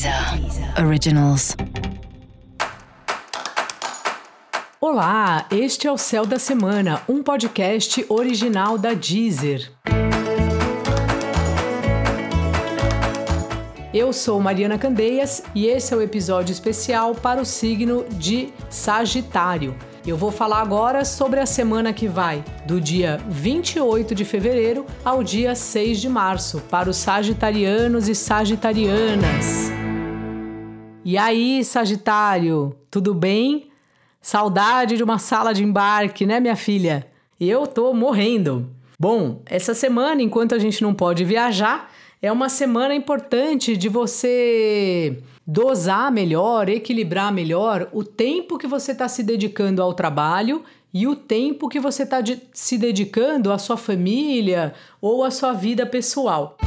Deezer Originals. Olá, este é o Céu da Semana, um podcast original da Deezer. Eu sou Mariana Candeias e esse é o episódio especial para o signo de Sagitário. Eu vou falar agora sobre a semana que vai, do dia 28 de fevereiro ao dia 6 de março, para os sagitarianos e sagitarianas. E aí, Sagitário, tudo bem? Saudade de uma sala de embarque, né, minha filha? Eu tô morrendo. Bom, essa semana, enquanto a gente não pode viajar, é uma semana importante de você dosar melhor, equilibrar melhor o tempo que você está se dedicando ao trabalho e o tempo que você está de se dedicando à sua família ou à sua vida pessoal.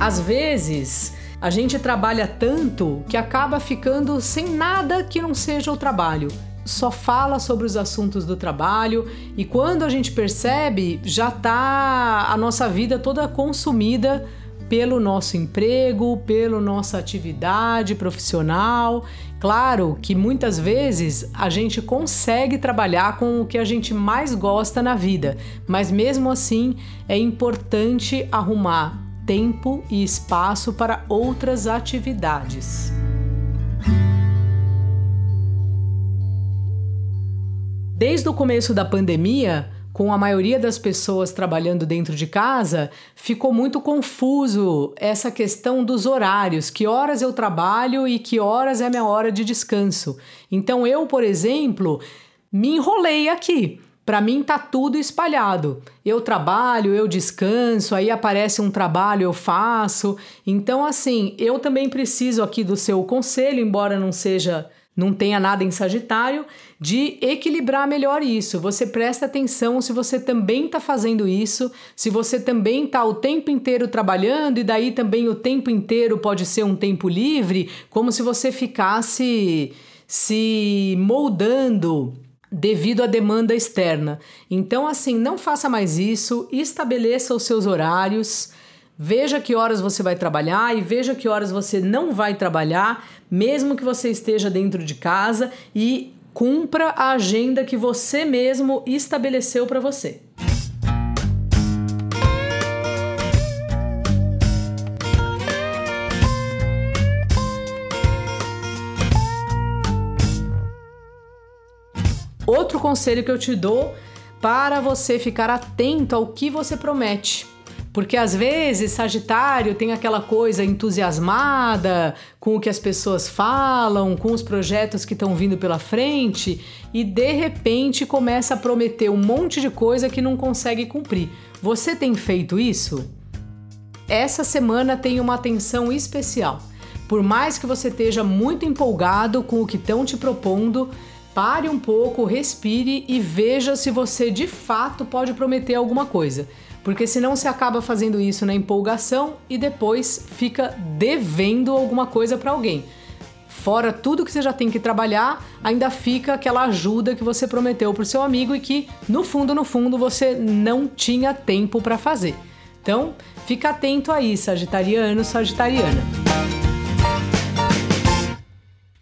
Às vezes, a gente trabalha tanto que acaba ficando sem nada que não seja o trabalho. Só fala sobre os assuntos do trabalho e quando a gente percebe, já tá a nossa vida toda consumida pelo nosso emprego, pela nossa atividade profissional. Claro que muitas vezes a gente consegue trabalhar com o que a gente mais gosta na vida, mas mesmo assim é importante arrumar tempo e espaço para outras atividades. Desde o começo da pandemia, com a maioria das pessoas trabalhando dentro de casa, ficou muito confuso essa questão dos horários, que horas eu trabalho e que horas é minha hora de descanso. Então eu, por exemplo, me enrolei aqui. Para mim tá tudo espalhado. Eu trabalho, eu descanso, aí aparece um trabalho, eu faço. Então assim, eu também preciso aqui do seu conselho, embora não seja não tenha nada em Sagitário, de equilibrar melhor isso. Você presta atenção se você também está fazendo isso, se você também está o tempo inteiro trabalhando e daí também o tempo inteiro pode ser um tempo livre, como se você ficasse se moldando devido à demanda externa. Então, assim, não faça mais isso, estabeleça os seus horários, veja que horas você vai trabalhar e veja que horas você não vai trabalhar, mesmo que você esteja dentro de casa e cumpra a agenda que você mesmo estabeleceu para você. Outro conselho que eu te dou para você ficar atento ao que você promete. Porque às vezes Sagitário tem aquela coisa entusiasmada com o que as pessoas falam, com os projetos que estão vindo pela frente e de repente começa a prometer um monte de coisa que não consegue cumprir. Você tem feito isso? Essa semana tem uma atenção especial. Por mais que você esteja muito empolgado com o que estão te propondo, Pare um pouco, respire e veja se você de fato pode prometer alguma coisa. Porque senão você acaba fazendo isso na empolgação e depois fica devendo alguma coisa para alguém. Fora tudo que você já tem que trabalhar, ainda fica aquela ajuda que você prometeu para o seu amigo e que no fundo, no fundo, você não tinha tempo para fazer. Então, fica atento aí, Sagitariano, Sagitariana.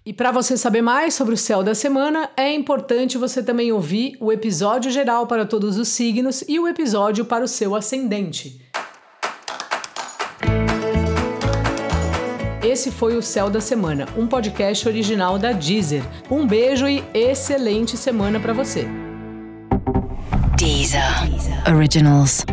E para você saber mais sobre o céu da semana, é importante você também ouvir o episódio geral para todos os signos e o episódio para o seu ascendente. Esse foi o Céu da Semana, um podcast original da Deezer. Um beijo e excelente semana para você. Deezer. Originals.